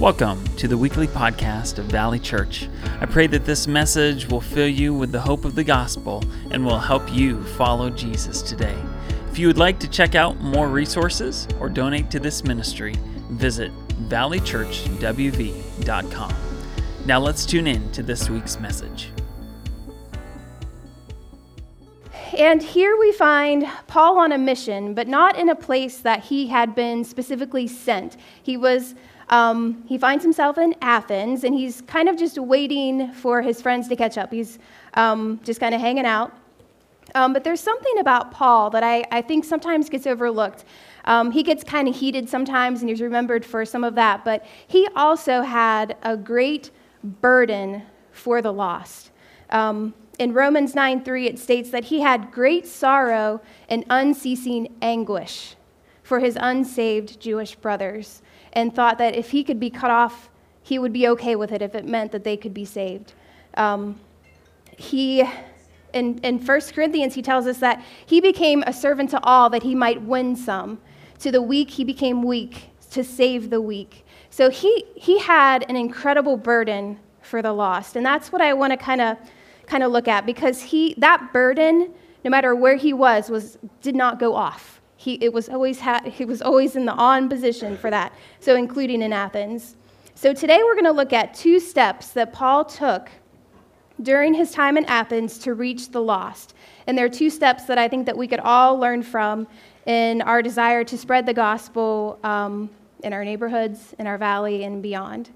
Welcome to the weekly podcast of Valley Church. I pray that this message will fill you with the hope of the gospel and will help you follow Jesus today. If you would like to check out more resources or donate to this ministry, visit valleychurchwv.com. Now let's tune in to this week's message. And here we find Paul on a mission, but not in a place that he had been specifically sent. He was um, he finds himself in Athens, and he's kind of just waiting for his friends to catch up. He's um, just kind of hanging out. Um, but there's something about Paul that I, I think sometimes gets overlooked. Um, he gets kind of heated sometimes, and he's remembered for some of that. But he also had a great burden for the lost. Um, in Romans 9 3, it states that he had great sorrow and unceasing anguish for his unsaved Jewish brothers and thought that if he could be cut off, he would be okay with it if it meant that they could be saved. Um, he, in, in 1 Corinthians, he tells us that he became a servant to all that he might win some. To the weak, he became weak to save the weak. So he, he had an incredible burden for the lost. And that's what I want to kind of kind of look at because he that burden, no matter where he was, was did not go off. He, it was always ha- he was always in the on position for that, so including in Athens. So today we're going to look at two steps that Paul took during his time in Athens to reach the lost. And there are two steps that I think that we could all learn from in our desire to spread the gospel um, in our neighborhoods, in our valley, and beyond.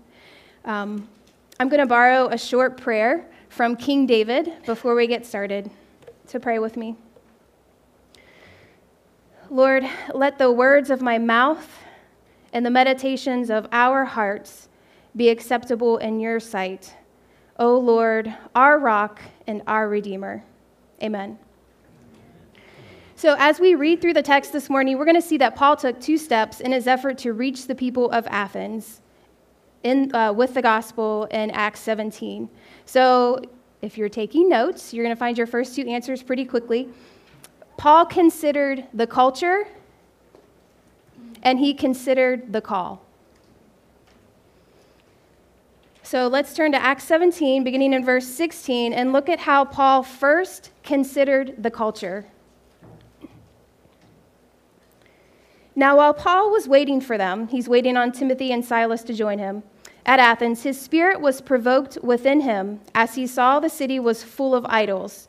Um, I'm going to borrow a short prayer from King David before we get started. So pray with me. Lord, let the words of my mouth and the meditations of our hearts be acceptable in your sight. O Lord, our rock and our redeemer. Amen. So, as we read through the text this morning, we're going to see that Paul took two steps in his effort to reach the people of Athens in, uh, with the gospel in Acts 17. So, if you're taking notes, you're going to find your first two answers pretty quickly. Paul considered the culture and he considered the call. So let's turn to Acts 17, beginning in verse 16, and look at how Paul first considered the culture. Now, while Paul was waiting for them, he's waiting on Timothy and Silas to join him at Athens, his spirit was provoked within him as he saw the city was full of idols.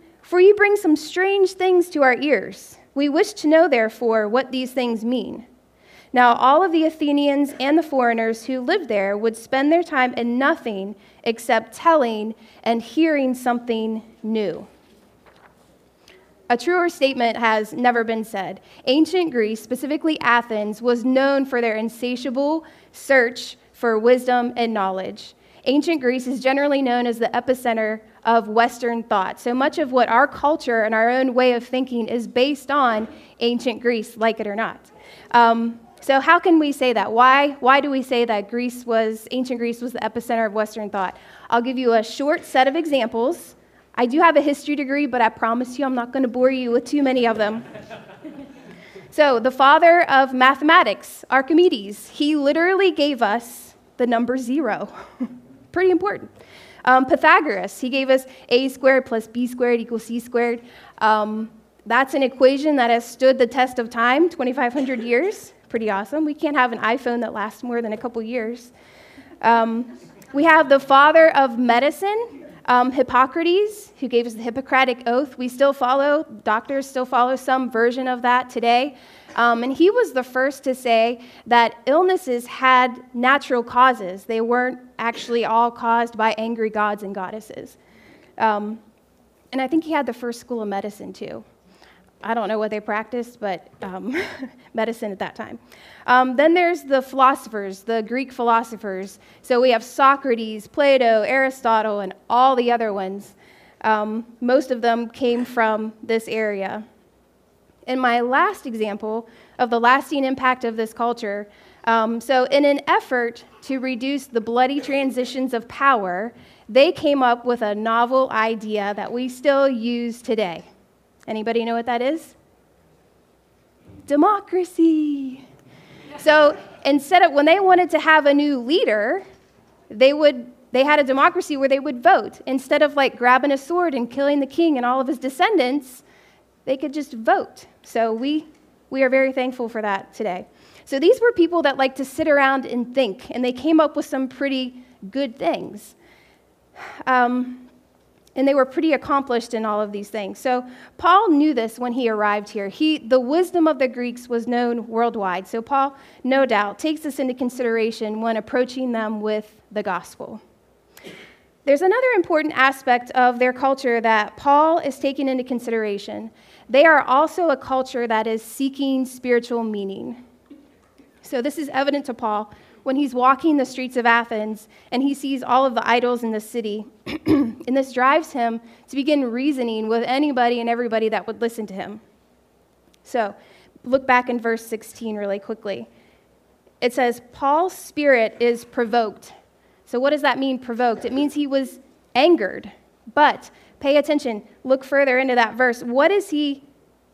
For you bring some strange things to our ears. We wish to know, therefore, what these things mean. Now, all of the Athenians and the foreigners who lived there would spend their time in nothing except telling and hearing something new. A truer statement has never been said. Ancient Greece, specifically Athens, was known for their insatiable search for wisdom and knowledge. Ancient Greece is generally known as the epicenter of Western thought. So much of what our culture and our own way of thinking is based on ancient Greece, like it or not. Um, so how can we say that? Why, why do we say that Greece was, ancient Greece was the epicenter of Western thought? I'll give you a short set of examples. I do have a history degree, but I promise you I'm not going to bore you with too many of them. so, the father of mathematics, Archimedes, he literally gave us the number zero. Pretty important. Um, Pythagoras, he gave us a squared plus b squared equals c squared. Um, that's an equation that has stood the test of time, 2,500 years. Pretty awesome. We can't have an iPhone that lasts more than a couple years. Um, we have the father of medicine, um, Hippocrates, who gave us the Hippocratic Oath. We still follow, doctors still follow some version of that today. Um, and he was the first to say that illnesses had natural causes. They weren't actually all caused by angry gods and goddesses. Um, and I think he had the first school of medicine too. I don't know what they practiced, but um, medicine at that time. Um, then there's the philosophers, the Greek philosophers. So we have Socrates, Plato, Aristotle, and all the other ones. Um, most of them came from this area. And my last example of the lasting impact of this culture um, so, in an effort to reduce the bloody transitions of power, they came up with a novel idea that we still use today. Anybody know what that is? Democracy. So instead of when they wanted to have a new leader, they would they had a democracy where they would vote. Instead of like grabbing a sword and killing the king and all of his descendants, they could just vote. So we we are very thankful for that today. So these were people that like to sit around and think, and they came up with some pretty good things. Um, and they were pretty accomplished in all of these things. So Paul knew this when he arrived here. He, the wisdom of the Greeks was known worldwide. So Paul, no doubt, takes this into consideration when approaching them with the gospel. There's another important aspect of their culture that Paul is taking into consideration. They are also a culture that is seeking spiritual meaning. So this is evident to Paul when he's walking the streets of Athens and he sees all of the idols in the city. and this drives him to begin reasoning with anybody and everybody that would listen to him. So look back in verse 16 really quickly. It says, Paul's spirit is provoked. So, what does that mean, provoked? It means he was angered. But pay attention, look further into that verse. What is he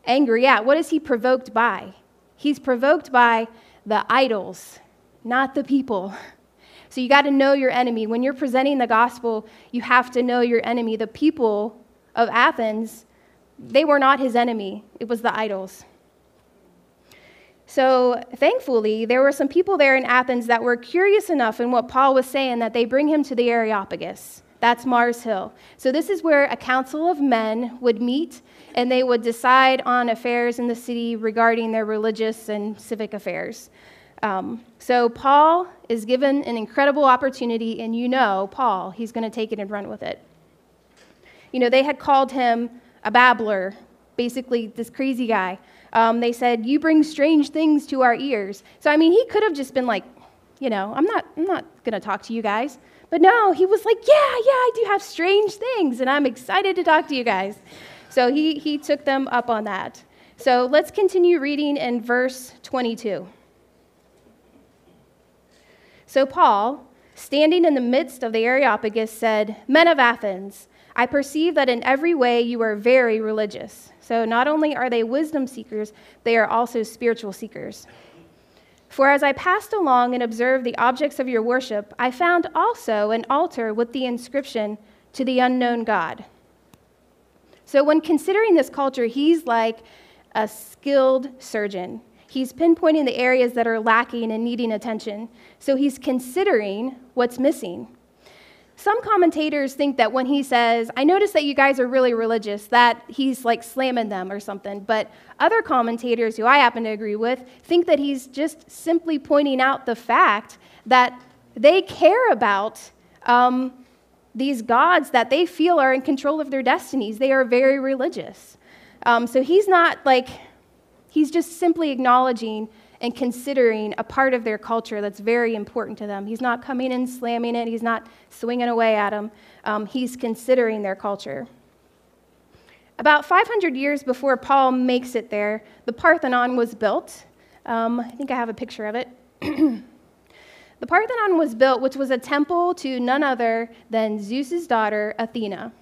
angry at? What is he provoked by? He's provoked by the idols not the people. So you got to know your enemy. When you're presenting the gospel, you have to know your enemy. The people of Athens, they were not his enemy, it was the idols. So thankfully, there were some people there in Athens that were curious enough in what Paul was saying that they bring him to the Areopagus. That's Mars Hill. So this is where a council of men would meet and they would decide on affairs in the city regarding their religious and civic affairs. Um, so Paul is given an incredible opportunity, and you know, Paul, he's going to take it and run with it. You know, they had called him a babbler, basically, this crazy guy. Um, they said, You bring strange things to our ears. So, I mean, he could have just been like, You know, I'm not, I'm not going to talk to you guys. But no, he was like, Yeah, yeah, I do have strange things, and I'm excited to talk to you guys. So, he, he took them up on that. So, let's continue reading in verse 22. So Paul, standing in the midst of the Areopagus, said, Men of Athens, I perceive that in every way you are very religious. So not only are they wisdom seekers, they are also spiritual seekers. For as I passed along and observed the objects of your worship, I found also an altar with the inscription, To the unknown God. So when considering this culture, he's like a skilled surgeon. He's pinpointing the areas that are lacking and needing attention. So he's considering what's missing. Some commentators think that when he says, I notice that you guys are really religious, that he's like slamming them or something. But other commentators, who I happen to agree with, think that he's just simply pointing out the fact that they care about um, these gods that they feel are in control of their destinies. They are very religious. Um, so he's not like He's just simply acknowledging and considering a part of their culture that's very important to them. He's not coming and slamming it, he's not swinging away at them. Um, he's considering their culture. About 500 years before Paul makes it there, the Parthenon was built. Um, I think I have a picture of it. the Parthenon was built, which was a temple to none other than Zeus's daughter, Athena.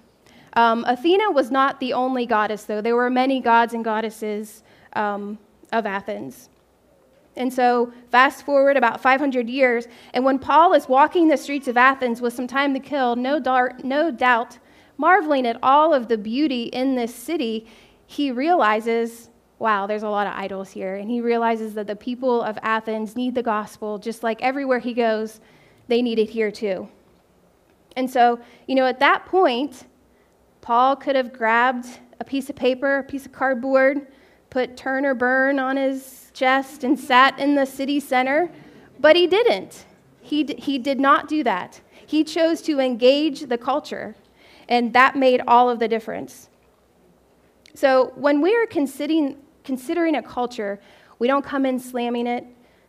Um, Athena was not the only goddess, though. There were many gods and goddesses um, of Athens. And so, fast forward about 500 years, and when Paul is walking the streets of Athens with some time to kill, no, dar- no doubt, marveling at all of the beauty in this city, he realizes, wow, there's a lot of idols here. And he realizes that the people of Athens need the gospel, just like everywhere he goes, they need it here too. And so, you know, at that point, Paul could have grabbed a piece of paper, a piece of cardboard, put turn or burn on his chest and sat in the city center, but he didn't. He, d- he did not do that. He chose to engage the culture, and that made all of the difference. So when we are considering, considering a culture, we don't come in slamming it.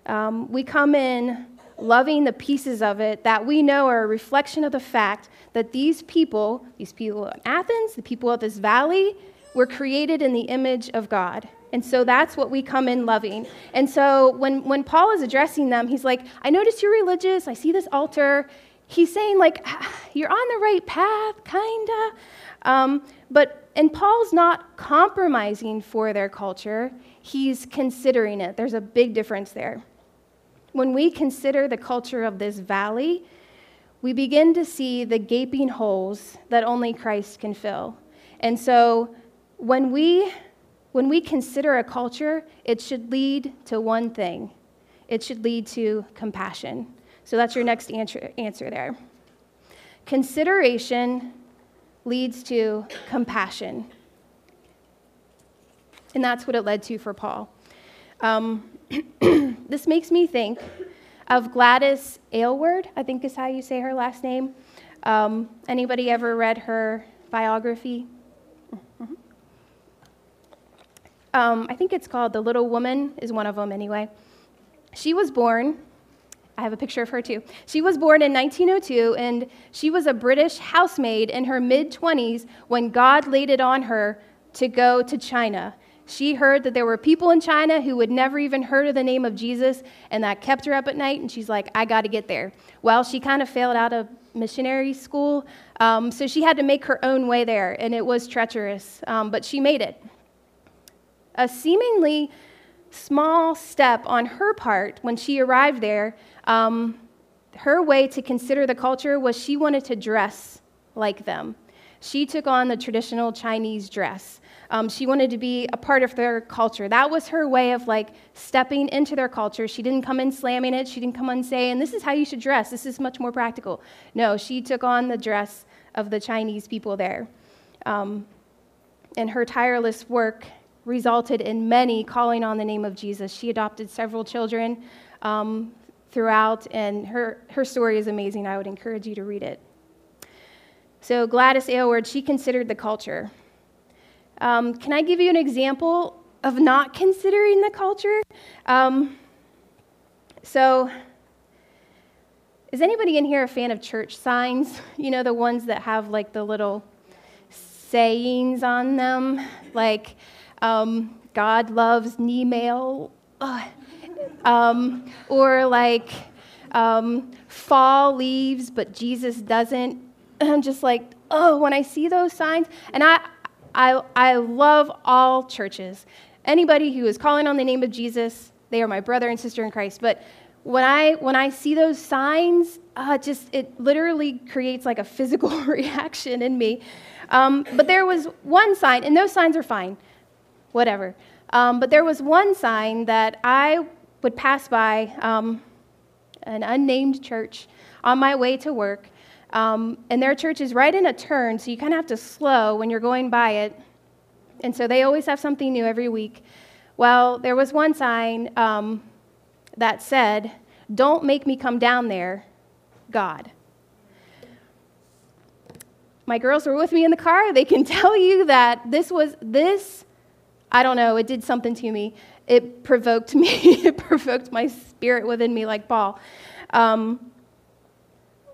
Um, we come in loving the pieces of it that we know are a reflection of the fact that these people, these people in Athens, the people of this valley, were created in the image of God. And so that's what we come in loving. And so when, when Paul is addressing them, he's like, I notice you're religious. I see this altar. He's saying, like, you're on the right path, kind of. Um, but, and Paul's not compromising for their culture, he's considering it. There's a big difference there. When we consider the culture of this valley, we begin to see the gaping holes that only Christ can fill. And so when we when we consider a culture, it should lead to one thing. It should lead to compassion. So that's your next answer, answer there. Consideration leads to compassion. And that's what it led to for Paul. Um, this makes me think of Gladys Aylward, I think is how you say her last name. Um, anybody ever read her biography? Mm-hmm. Um, I think it's called The Little Woman, is one of them anyway. She was born, I have a picture of her too. She was born in 1902, and she was a British housemaid in her mid 20s when God laid it on her to go to China. She heard that there were people in China who had never even heard of the name of Jesus, and that kept her up at night, and she's like, I got to get there. Well, she kind of failed out of missionary school, um, so she had to make her own way there, and it was treacherous, um, but she made it. A seemingly small step on her part when she arrived there, um, her way to consider the culture was she wanted to dress like them. She took on the traditional Chinese dress. Um, she wanted to be a part of their culture. That was her way of like stepping into their culture. She didn't come in slamming it. She didn't come in saying, This is how you should dress. This is much more practical. No, she took on the dress of the Chinese people there. Um, and her tireless work resulted in many calling on the name of Jesus. She adopted several children um, throughout, and her, her story is amazing. I would encourage you to read it. So, Gladys Aylward, she considered the culture. Um, can I give you an example of not considering the culture? Um, so, is anybody in here a fan of church signs? You know, the ones that have like the little sayings on them, like um, God loves knee mail, um, or like um, fall leaves, but Jesus doesn't. I'm just like, oh, when I see those signs, and I, I, I love all churches. Anybody who is calling on the name of Jesus, they are my brother and sister in Christ. But when I, when I see those signs, uh, just it literally creates like a physical reaction in me. Um, but there was one sign, and those signs are fine, whatever. Um, but there was one sign that I would pass by um, an unnamed church on my way to work, um, and their church is right in a turn, so you kind of have to slow when you're going by it. And so they always have something new every week. Well, there was one sign um, that said, Don't make me come down there, God. My girls were with me in the car. They can tell you that this was, this, I don't know, it did something to me. It provoked me, it provoked my spirit within me, like Paul. Um,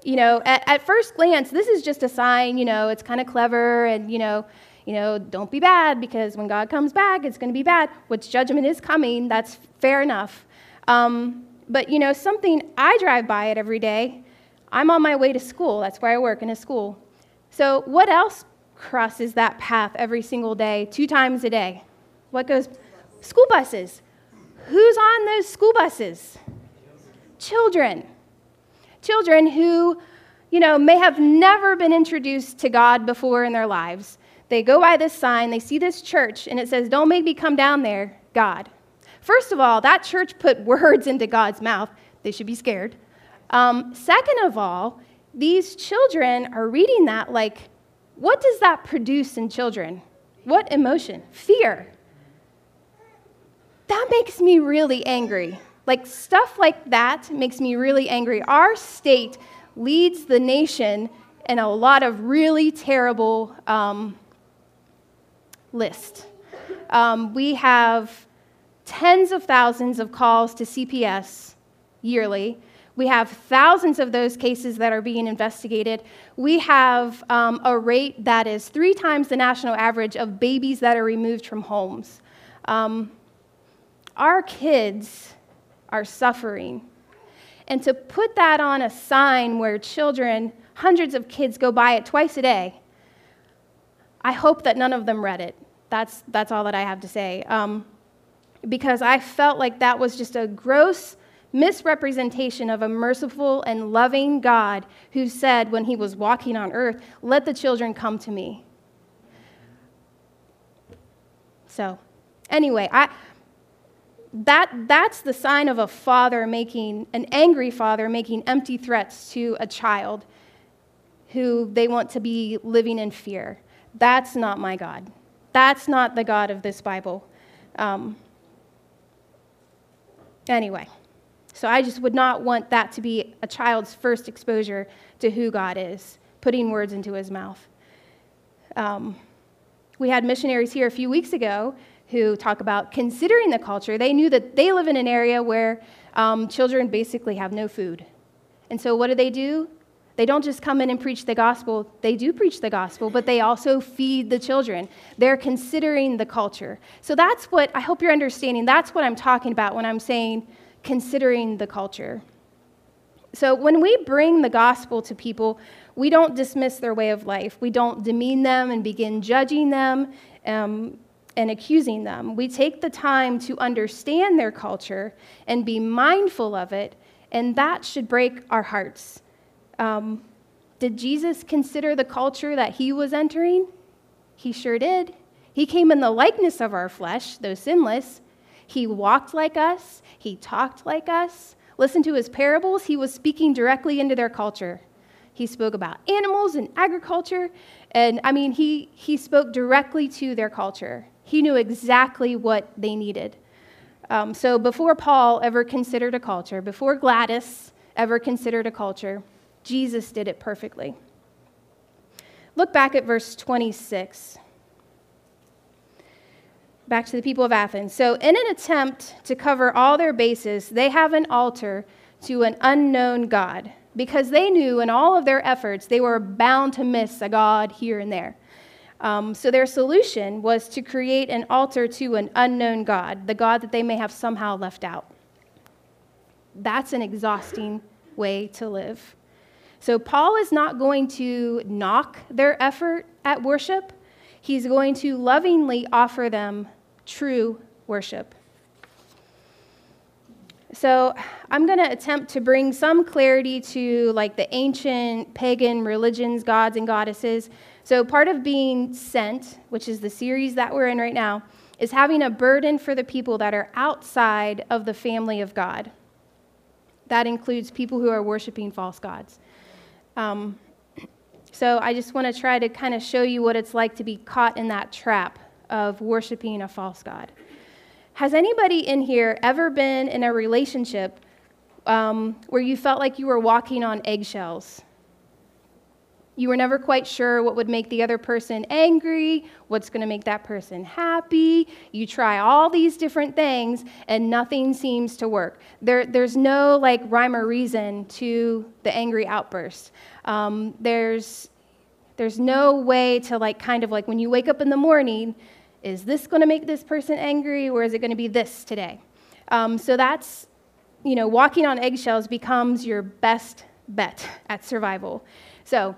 you know, at, at first glance, this is just a sign, you know, it's kind of clever and, you know, you know, don't be bad because when God comes back, it's going to be bad, which judgment is coming. That's fair enough. Um, but, you know, something I drive by it every day. I'm on my way to school. That's where I work in a school. So, what else crosses that path every single day, two times a day? What goes? School buses. Who's on those school buses? Children children who, you know, may have never been introduced to God before in their lives. They go by this sign, they see this church, and it says, Don't make me come down there, God. First of all, that church put words into God's mouth. They should be scared. Um, second of all, these children are reading that like, what does that produce in children? What emotion? Fear. That makes me really angry. Like, stuff like that makes me really angry. Our state leads the nation in a lot of really terrible, um, list. Um, we have tens of thousands of calls to CPS yearly. We have thousands of those cases that are being investigated. We have um, a rate that is three times the national average of babies that are removed from homes. Um, our kids are suffering. And to put that on a sign where children, hundreds of kids, go by it twice a day, I hope that none of them read it. That's, that's all that I have to say. Um, because I felt like that was just a gross misrepresentation of a merciful and loving God who said when he was walking on earth, Let the children come to me. So, anyway, I, that, that's the sign of a father making, an angry father making empty threats to a child who they want to be living in fear. That's not my God. That's not the God of this Bible. Um, anyway. So I just would not want that to be a child's first exposure to who God is, putting words into his mouth. Um, we had missionaries here a few weeks ago who talk about considering the culture. They knew that they live in an area where um, children basically have no food. And so what do they do? They don't just come in and preach the gospel. They do preach the gospel, but they also feed the children. They're considering the culture. So that's what I hope you're understanding. That's what I'm talking about when I'm saying considering the culture. So when we bring the gospel to people, we don't dismiss their way of life. We don't demean them and begin judging them um, and accusing them. We take the time to understand their culture and be mindful of it, and that should break our hearts. Um, did Jesus consider the culture that he was entering? He sure did. He came in the likeness of our flesh, though sinless, he walked like us, he talked like us. Listen to his parables, he was speaking directly into their culture. He spoke about animals and agriculture, and I mean, he, he spoke directly to their culture. He knew exactly what they needed. Um, so before Paul ever considered a culture, before Gladys ever considered a culture, Jesus did it perfectly. Look back at verse 26 back to the people of Athens. So, in an attempt to cover all their bases, they have an altar to an unknown God because they knew in all of their efforts they were bound to miss a God here and there. Um, so, their solution was to create an altar to an unknown God, the God that they may have somehow left out. That's an exhausting way to live. So, Paul is not going to knock their effort at worship. He's going to lovingly offer them true worship. So, I'm going to attempt to bring some clarity to like the ancient pagan religions, gods and goddesses. So, part of being sent, which is the series that we're in right now, is having a burden for the people that are outside of the family of God. That includes people who are worshiping false gods. Um, so I just want to try to kind of show you what it's like to be caught in that trap of worshiping a false God. Has anybody in here ever been in a relationship um, where you felt like you were walking on eggshells? You were never quite sure what would make the other person angry, what's going to make that person happy. You try all these different things, and nothing seems to work. There, there's no like rhyme or reason to the angry outburst. Um, there's, there's no way to like kind of like when you wake up in the morning, is this going to make this person angry, or is it going to be this today? Um, so that's, you know, walking on eggshells becomes your best bet at survival. So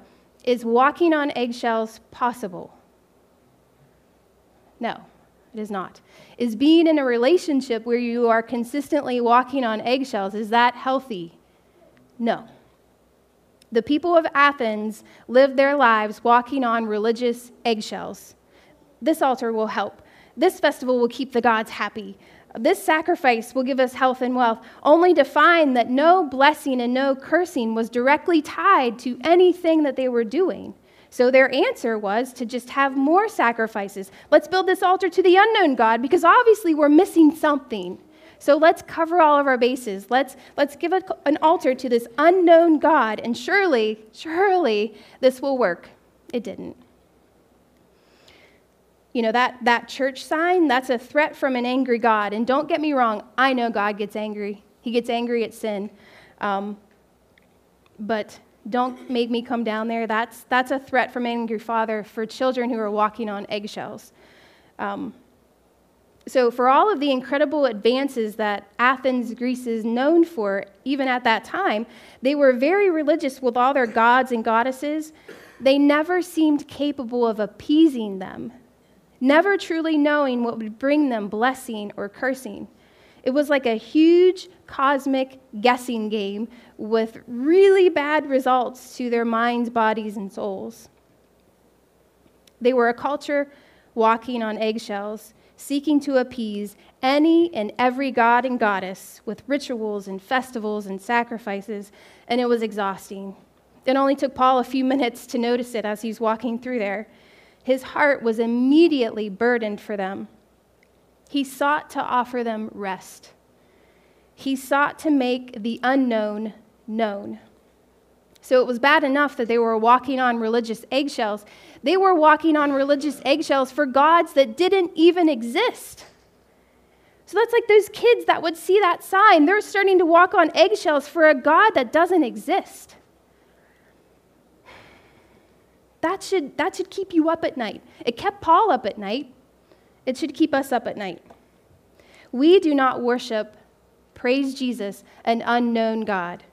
is walking on eggshells possible? No, it is not. Is being in a relationship where you are consistently walking on eggshells, is that healthy? No. The people of Athens lived their lives walking on religious eggshells. This altar will help. This festival will keep the gods happy. This sacrifice will give us health and wealth, only to find that no blessing and no cursing was directly tied to anything that they were doing. So their answer was to just have more sacrifices. Let's build this altar to the unknown God because obviously we're missing something. So let's cover all of our bases. Let's, let's give a, an altar to this unknown God, and surely, surely this will work. It didn't. You know, that, that church sign, that's a threat from an angry God. And don't get me wrong, I know God gets angry. He gets angry at sin. Um, but don't make me come down there. That's, that's a threat from an angry father for children who are walking on eggshells. Um, so, for all of the incredible advances that Athens, Greece is known for, even at that time, they were very religious with all their gods and goddesses. They never seemed capable of appeasing them, never truly knowing what would bring them blessing or cursing. It was like a huge cosmic guessing game with really bad results to their minds, bodies, and souls. They were a culture walking on eggshells, seeking to appease any and every god and goddess with rituals and festivals and sacrifices, and it was exhausting. It only took Paul a few minutes to notice it as he's walking through there. His heart was immediately burdened for them. He sought to offer them rest. He sought to make the unknown known. So it was bad enough that they were walking on religious eggshells. They were walking on religious eggshells for gods that didn't even exist. So that's like those kids that would see that sign. They're starting to walk on eggshells for a God that doesn't exist. That should, that should keep you up at night. It kept Paul up at night. It should keep us up at night. We do not worship, praise Jesus, an unknown God.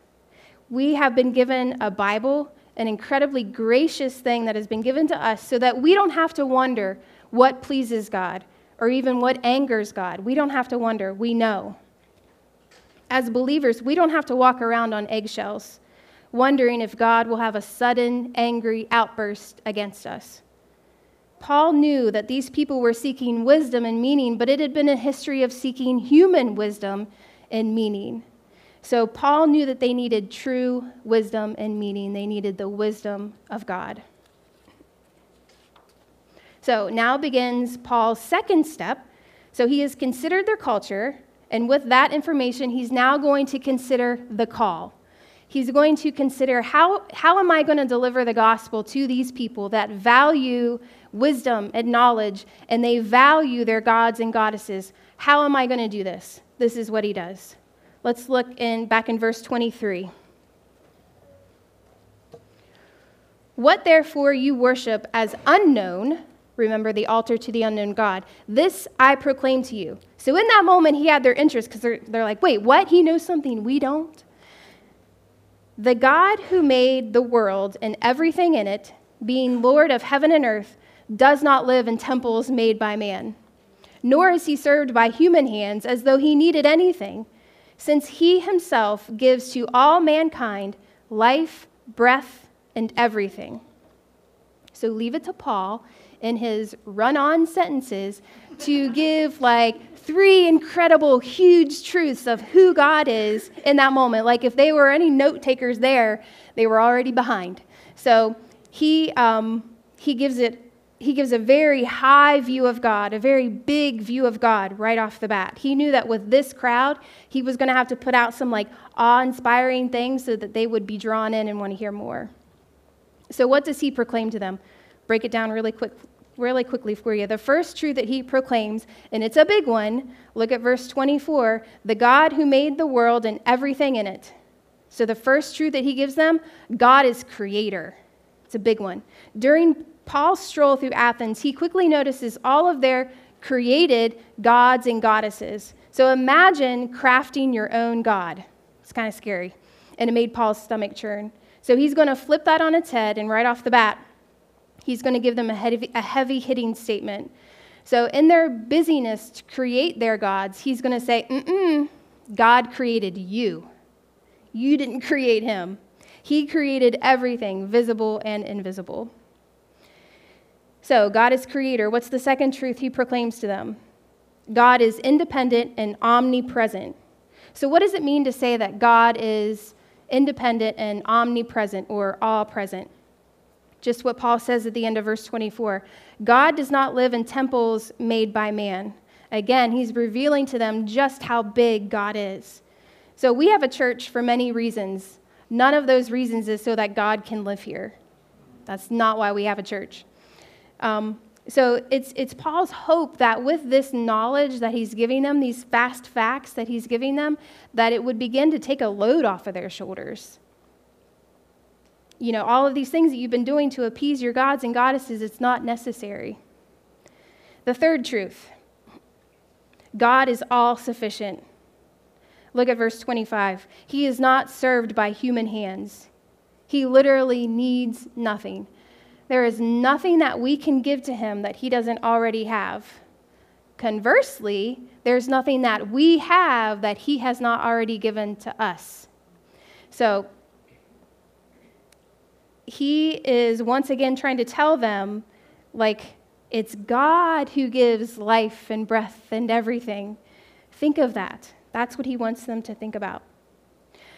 We have been given a Bible, an incredibly gracious thing that has been given to us so that we don't have to wonder what pleases God or even what angers God. We don't have to wonder. We know. As believers, we don't have to walk around on eggshells wondering if God will have a sudden, angry outburst against us. Paul knew that these people were seeking wisdom and meaning, but it had been a history of seeking human wisdom and meaning. So Paul knew that they needed true wisdom and meaning. They needed the wisdom of God. So now begins Paul's second step. So he has considered their culture, and with that information, he's now going to consider the call he's going to consider how, how am I going to deliver the gospel to these people that value wisdom and knowledge and they value their gods and goddesses? How am I going to do this? This is what he does. Let's look in back in verse 23. What therefore you worship as unknown, remember the altar to the unknown God, this I proclaim to you. So in that moment, he had their interest because they're, they're like, wait, what? He knows something we don't? The God who made the world and everything in it, being Lord of heaven and earth, does not live in temples made by man, nor is he served by human hands as though he needed anything, since he himself gives to all mankind life, breath, and everything. So leave it to Paul in his run on sentences to give like three incredible, huge truths of who God is in that moment. Like if they were any note takers there, they were already behind. So he, um, he gives it. He gives a very high view of God, a very big view of God right off the bat. He knew that with this crowd, he was going to have to put out some like awe-inspiring things so that they would be drawn in and want to hear more. So what does he proclaim to them? Break it down really quick really quickly for you. The first truth that he proclaims, and it's a big one, look at verse 24 the God who made the world and everything in it. So, the first truth that he gives them God is creator. It's a big one. During Paul's stroll through Athens, he quickly notices all of their created gods and goddesses. So, imagine crafting your own God. It's kind of scary. And it made Paul's stomach churn. So, he's going to flip that on its head, and right off the bat, he's going to give them a heavy, a heavy hitting statement. So, in their busyness to create their gods, he's going to say, Mm-mm, God created you. You didn't create him. He created everything, visible and invisible. So, God is creator. What's the second truth he proclaims to them? God is independent and omnipresent. So, what does it mean to say that God is independent and omnipresent or all present? Just what Paul says at the end of verse 24. God does not live in temples made by man. Again, he's revealing to them just how big God is. So we have a church for many reasons. None of those reasons is so that God can live here. That's not why we have a church. Um, So it's, it's Paul's hope that with this knowledge that he's giving them, these fast facts that he's giving them, that it would begin to take a load off of their shoulders. You know, all of these things that you've been doing to appease your gods and goddesses, it's not necessary. The third truth God is all sufficient. Look at verse 25. He is not served by human hands. He literally needs nothing. There is nothing that we can give to him that he doesn't already have. Conversely, there's nothing that we have that he has not already given to us. So, he is once again trying to tell them, like, it's God who gives life and breath and everything. Think of that. That's what he wants them to think about.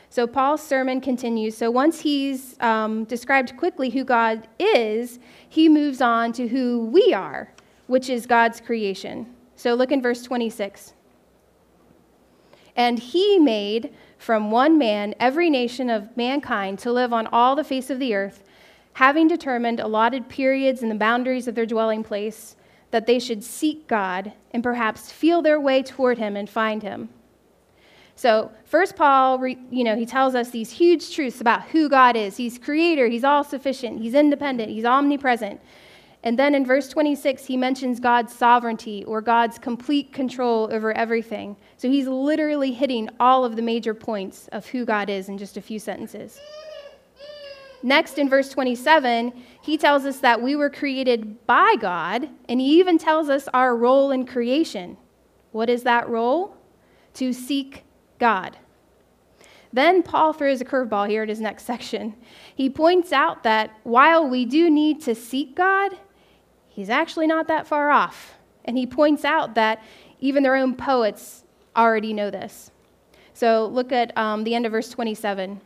So Paul's sermon continues. So once he's um, described quickly who God is, he moves on to who we are, which is God's creation. So look in verse 26. And he made from one man every nation of mankind to live on all the face of the earth, having determined allotted periods and the boundaries of their dwelling place, that they should seek God and perhaps feel their way toward him and find him. So, first Paul, you know, he tells us these huge truths about who God is. He's creator, he's all sufficient, he's independent, he's omnipresent. And then in verse 26, he mentions God's sovereignty or God's complete control over everything. So he's literally hitting all of the major points of who God is in just a few sentences. Next, in verse 27, he tells us that we were created by God, and he even tells us our role in creation. What is that role? To seek God. Then Paul throws a curveball here in his next section. He points out that while we do need to seek God, he's actually not that far off. And he points out that even their own poets already know this. So look at um, the end of verse 27.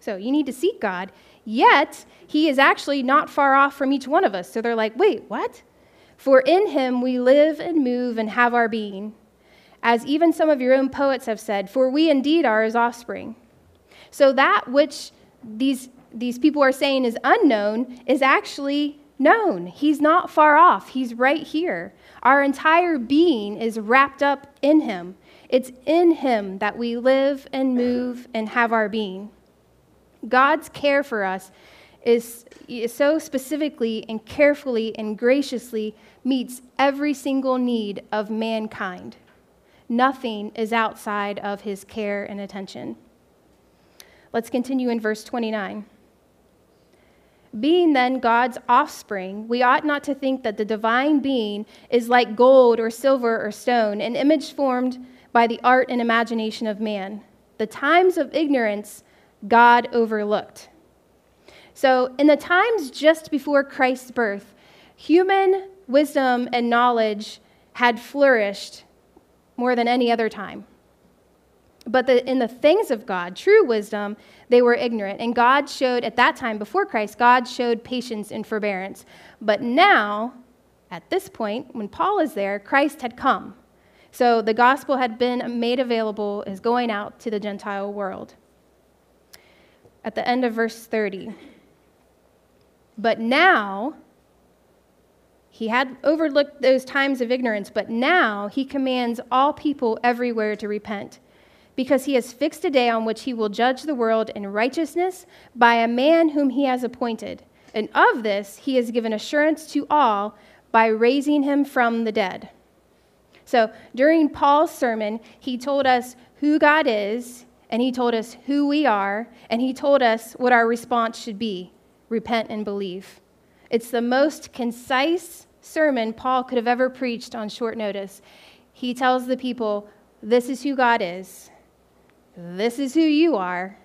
So you need to seek God, yet he is actually not far off from each one of us. So they're like, wait, what? For in him we live and move and have our being as even some of your own poets have said, for we indeed are his offspring. So that which these, these people are saying is unknown is actually known. He's not far off, he's right here. Our entire being is wrapped up in him. It's in him that we live and move and have our being. God's care for us is, is so specifically and carefully and graciously meets every single need of mankind. Nothing is outside of his care and attention. Let's continue in verse 29. Being then God's offspring, we ought not to think that the divine being is like gold or silver or stone, an image formed by the art and imagination of man. The times of ignorance God overlooked. So, in the times just before Christ's birth, human wisdom and knowledge had flourished more than any other time. But the, in the things of God, true wisdom, they were ignorant. And God showed, at that time before Christ, God showed patience and forbearance. But now, at this point, when Paul is there, Christ had come. So the gospel had been made available, is going out to the Gentile world. At the end of verse 30. But now, he had overlooked those times of ignorance, but now he commands all people everywhere to repent, because he has fixed a day on which he will judge the world in righteousness by a man whom he has appointed. And of this he has given assurance to all by raising him from the dead. So during Paul's sermon, he told us who God is, and he told us who we are, and he told us what our response should be repent and believe. It's the most concise sermon Paul could have ever preached on short notice. He tells the people, This is who God is, this is who you are,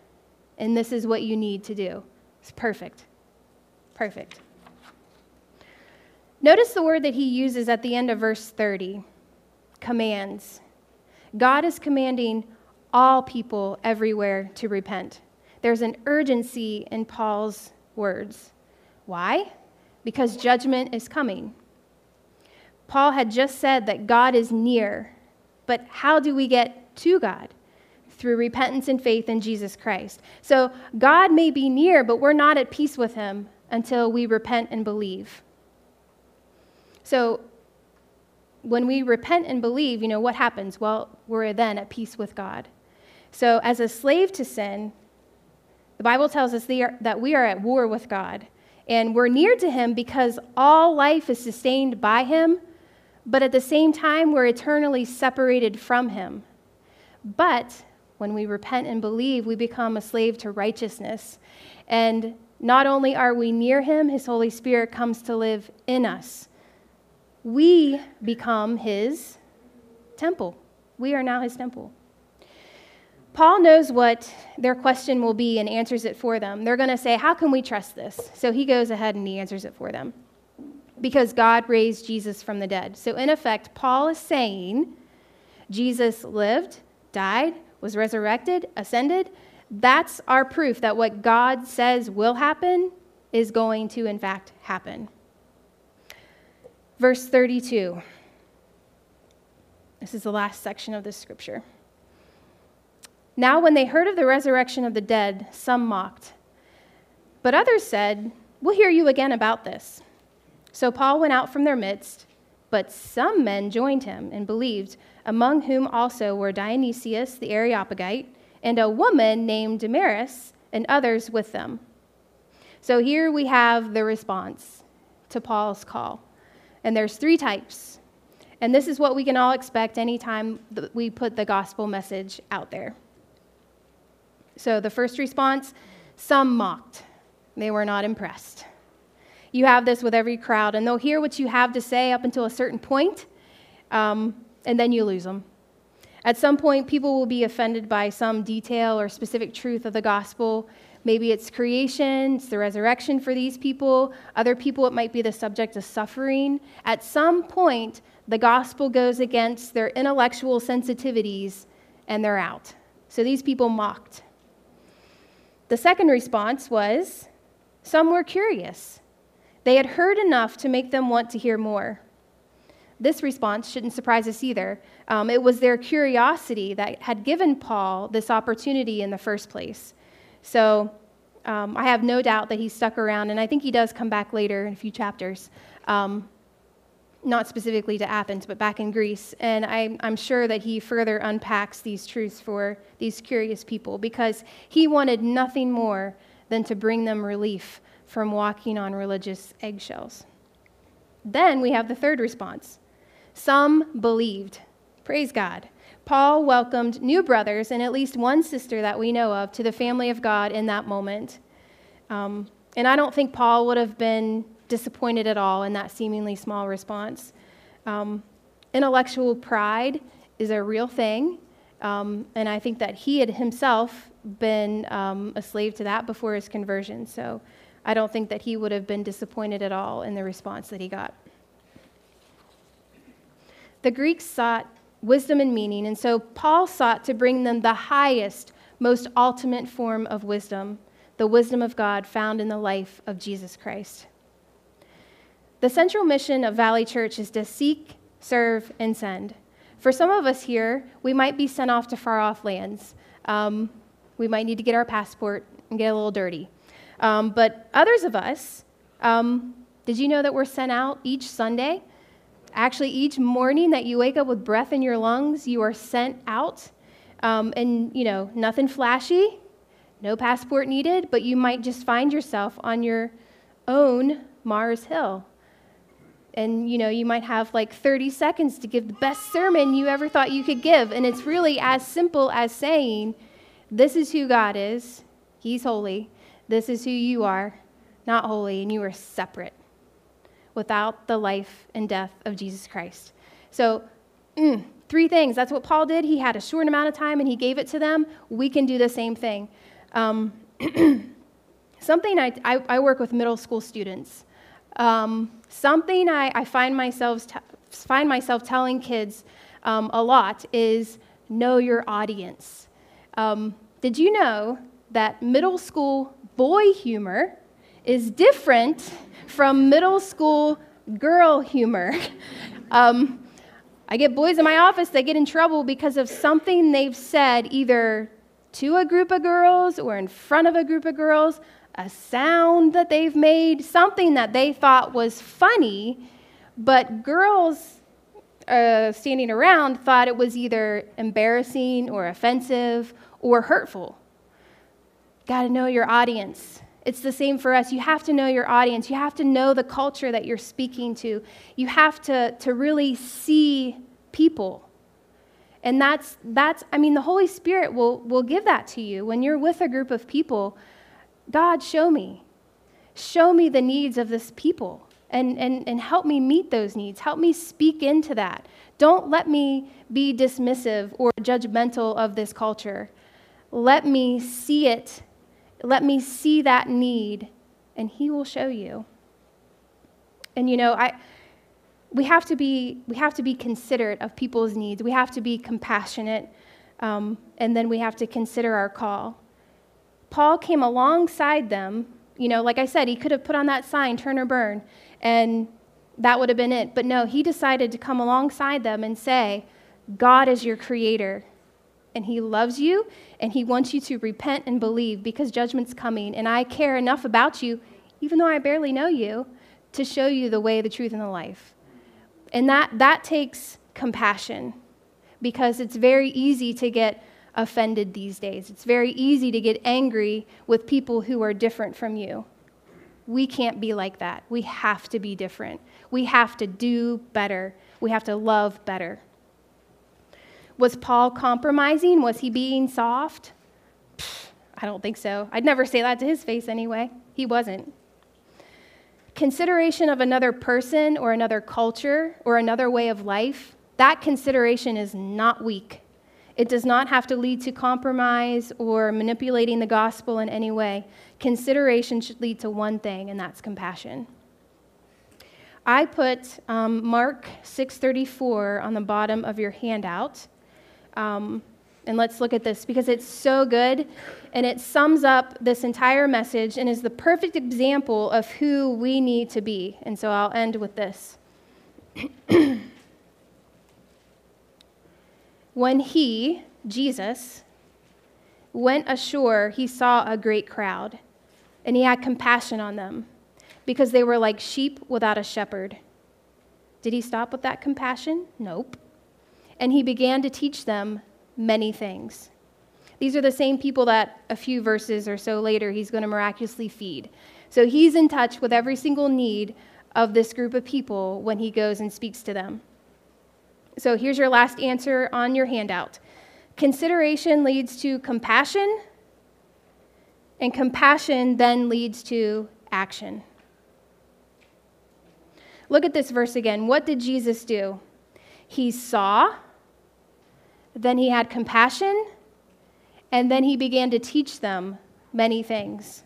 and this is what you need to do. It's perfect. Perfect. Notice the word that he uses at the end of verse 30 commands. God is commanding all people everywhere to repent. There's an urgency in Paul's words. Why? Because judgment is coming. Paul had just said that God is near. But how do we get to God? Through repentance and faith in Jesus Christ. So God may be near, but we're not at peace with him until we repent and believe. So when we repent and believe, you know, what happens? Well, we're then at peace with God. So as a slave to sin, the Bible tells us that we are at war with God. And we're near to Him because all life is sustained by Him, but at the same time, we're eternally separated from Him. But when we repent and believe, we become a slave to righteousness. And not only are we near Him, His Holy Spirit comes to live in us. We become His temple. We are now His temple. Paul knows what their question will be and answers it for them. They're going to say, How can we trust this? So he goes ahead and he answers it for them. Because God raised Jesus from the dead. So, in effect, Paul is saying Jesus lived, died, was resurrected, ascended. That's our proof that what God says will happen is going to, in fact, happen. Verse 32. This is the last section of this scripture. Now, when they heard of the resurrection of the dead, some mocked. But others said, We'll hear you again about this. So Paul went out from their midst, but some men joined him and believed, among whom also were Dionysius the Areopagite, and a woman named Damaris, and others with them. So here we have the response to Paul's call. And there's three types. And this is what we can all expect anytime that we put the gospel message out there. So the first response some mocked, they were not impressed. You have this with every crowd, and they'll hear what you have to say up until a certain point, um, and then you lose them. At some point, people will be offended by some detail or specific truth of the gospel. Maybe it's creation, it's the resurrection for these people. Other people, it might be the subject of suffering. At some point, the gospel goes against their intellectual sensitivities and they're out. So these people mocked. The second response was some were curious. They had heard enough to make them want to hear more. This response shouldn't surprise us either. Um, it was their curiosity that had given Paul this opportunity in the first place. So um, I have no doubt that he stuck around, and I think he does come back later in a few chapters. Um, not specifically to Athens, but back in Greece. And I, am sure that he further unpacks these truths for these curious people because he wanted nothing more than to bring them relief from walking on religious eggshells. Then we have the third response some believed. Praise God. Paul welcomed new brothers and at least one sister that we know of to the family of God in that moment. Um, and I don't think Paul would have been disappointed at all in that seemingly small response. Um, intellectual pride is a real thing, um, and I think that he had himself been um, a slave to that before his conversion. So I don't think that he would have been disappointed at all in the response that he got. The Greeks sought wisdom and meaning, and so Paul sought to bring them the highest, most ultimate form of wisdom, the wisdom of God found in the life of Jesus Christ. The central mission of Valley Church is to seek, serve, and send. For some of us here, we might be sent off to far off lands. Um, we might need to get our passport and get a little dirty. Um, but others of us, um, did you know that we're sent out each Sunday? Actually, each morning that you wake up with breath in your lungs, you are sent out. Um, and, you know, nothing flashy, no passport needed, but you might just find yourself on your own Mars Hill. And you know you might have like 30 seconds to give the best sermon you ever thought you could give and it's really as simple as saying this is who god is. He's holy. This is who you are not holy and you are separate without the life and death of jesus christ. So mm, three things. That's what paul did. He had a short amount of time and he gave it to them. We can do the same thing. Um, something I, I, I work with middle school students. Um, something I, I, find, myself t- find myself telling kids um, a lot is know your audience. Um, did you know that middle school boy humor is different from middle school girl humor? Um, I get boys in my office that get in trouble because of something they've said either to a group of girls or in front of a group of girls a sound that they've made, something that they thought was funny, But girls uh, standing around thought it was either embarrassing or offensive or hurtful. Got to know your audience. It's the same for us. You have to know your audience. You have to know the culture that you're speaking to. You have to, to really see people. And that's, that's, I mean, the Holy Spirit will, will give that to you. When you're with a group of people, God, show me. Show me the needs of this people and, and, and help me meet those needs. Help me speak into that. Don't let me be dismissive or judgmental of this culture. Let me see it. Let me see that need, and He will show you. And you know, I, we, have to be, we have to be considerate of people's needs. We have to be compassionate, um, and then we have to consider our call. Paul came alongside them. You know, like I said, he could have put on that sign, turn or burn, and that would have been it. But no, he decided to come alongside them and say, God is your creator, and he loves you, and he wants you to repent and believe because judgment's coming. And I care enough about you, even though I barely know you, to show you the way, the truth, and the life. And that, that takes compassion because it's very easy to get offended these days. It's very easy to get angry with people who are different from you. We can't be like that. We have to be different. We have to do better. We have to love better. Was Paul compromising? Was he being soft? Pfft, I don't think so. I'd never say that to his face anyway. He wasn't. Consideration of another person or another culture or another way of life, that consideration is not weak. It does not have to lead to compromise or manipulating the gospel in any way. Consideration should lead to one thing, and that's compassion. I put um, Mark 6:34 on the bottom of your handout. Um, and let's look at this because it's so good and it sums up this entire message and is the perfect example of who we need to be. And so I'll end with this. when he, Jesus, went ashore, he saw a great crowd and he had compassion on them because they were like sheep without a shepherd. Did he stop with that compassion? Nope. And he began to teach them many things. These are the same people that a few verses or so later he's going to miraculously feed. So he's in touch with every single need of this group of people when he goes and speaks to them. So here's your last answer on your handout consideration leads to compassion, and compassion then leads to action. Look at this verse again. What did Jesus do? He saw then he had compassion, and then he began to teach them many things.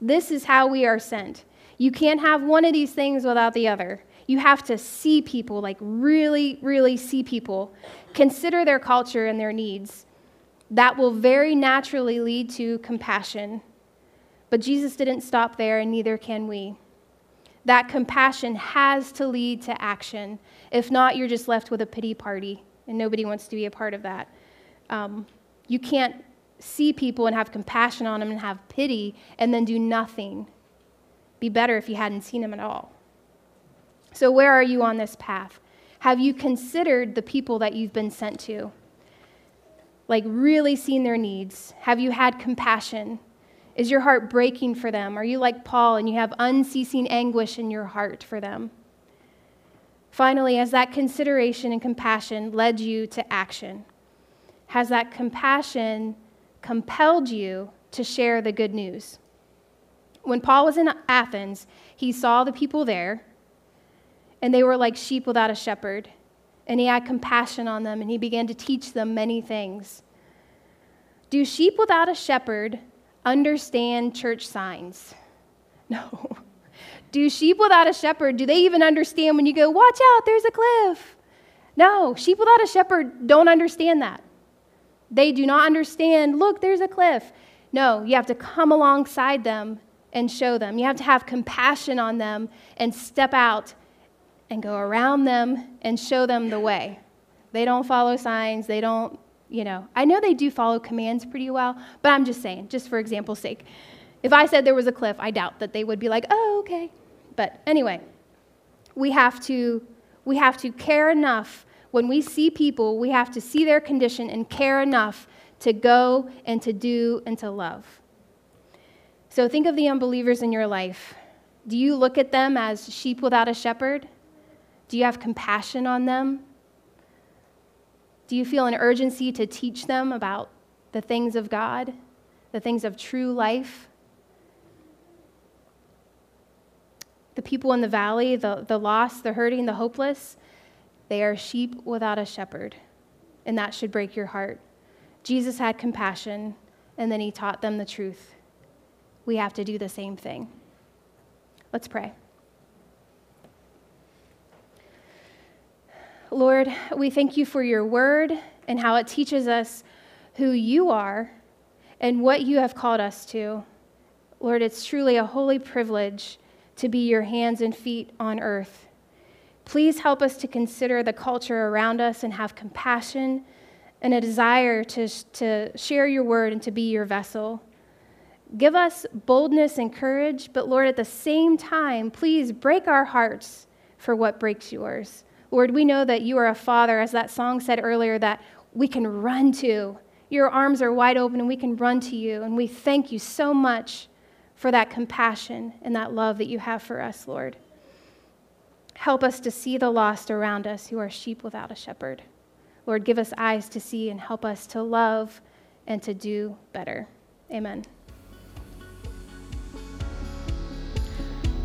This is how we are sent. You can't have one of these things without the other. You have to see people, like really, really see people, consider their culture and their needs. That will very naturally lead to compassion. But Jesus didn't stop there, and neither can we. That compassion has to lead to action. If not, you're just left with a pity party and nobody wants to be a part of that. Um, you can't see people and have compassion on them and have pity and then do nothing. Be better if you hadn't seen them at all. So, where are you on this path? Have you considered the people that you've been sent to? Like, really seen their needs? Have you had compassion? Is your heart breaking for them? Are you like Paul and you have unceasing anguish in your heart for them? Finally, has that consideration and compassion led you to action? Has that compassion compelled you to share the good news? When Paul was in Athens, he saw the people there, and they were like sheep without a shepherd. And he had compassion on them, and he began to teach them many things. Do sheep without a shepherd understand church signs? No. Do sheep without a shepherd, do they even understand when you go, watch out, there's a cliff? No, sheep without a shepherd don't understand that. They do not understand, look, there's a cliff. No, you have to come alongside them and show them. You have to have compassion on them and step out and go around them and show them the way. They don't follow signs, they don't, you know. I know they do follow commands pretty well, but I'm just saying, just for example's sake. If I said there was a cliff, I doubt that they would be like, oh, okay. But anyway, We have to, we have to care enough. When we see people, we have to see their condition and care enough to go and to do and to love. So think of the unbelievers in your life. Do you look at them as sheep without a shepherd? Do you have compassion on them? Do you feel an urgency to teach them about the things of God, the things of true life? The people in the valley, the, the lost, the hurting, the hopeless, they are sheep without a shepherd, and that should break your heart. Jesus had compassion, and then he taught them the truth. We have to do the same thing. Let's pray. Lord, we thank you for your word and how it teaches us who you are and what you have called us to. Lord, it's truly a holy privilege to be your hands and feet on earth. Please help us to consider the culture around us and have compassion and a desire to, to share your word and to be your vessel. Give us boldness and courage, but Lord, at the same time, please break our hearts for what breaks yours. Lord, we know that you are a father, as that song said earlier, that we can run to. Your arms are wide open and we can run to you. And we thank you so much for that compassion and that love that you have for us, Lord. Help us to see the lost around us who are sheep without a shepherd. Lord, give us eyes to see and help us to love and to do better. Amen.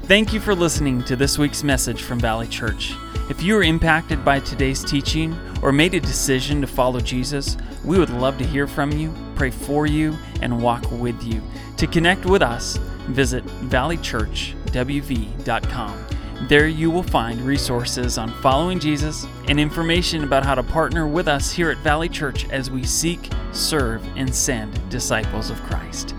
Thank you for listening to this week's message from Valley Church. If you were impacted by today's teaching or made a decision to follow Jesus, we would love to hear from you, pray for you, and walk with you. To connect with us, visit valleychurchwv.com. There you will find resources on following Jesus and information about how to partner with us here at Valley Church as we seek, serve, and send disciples of Christ.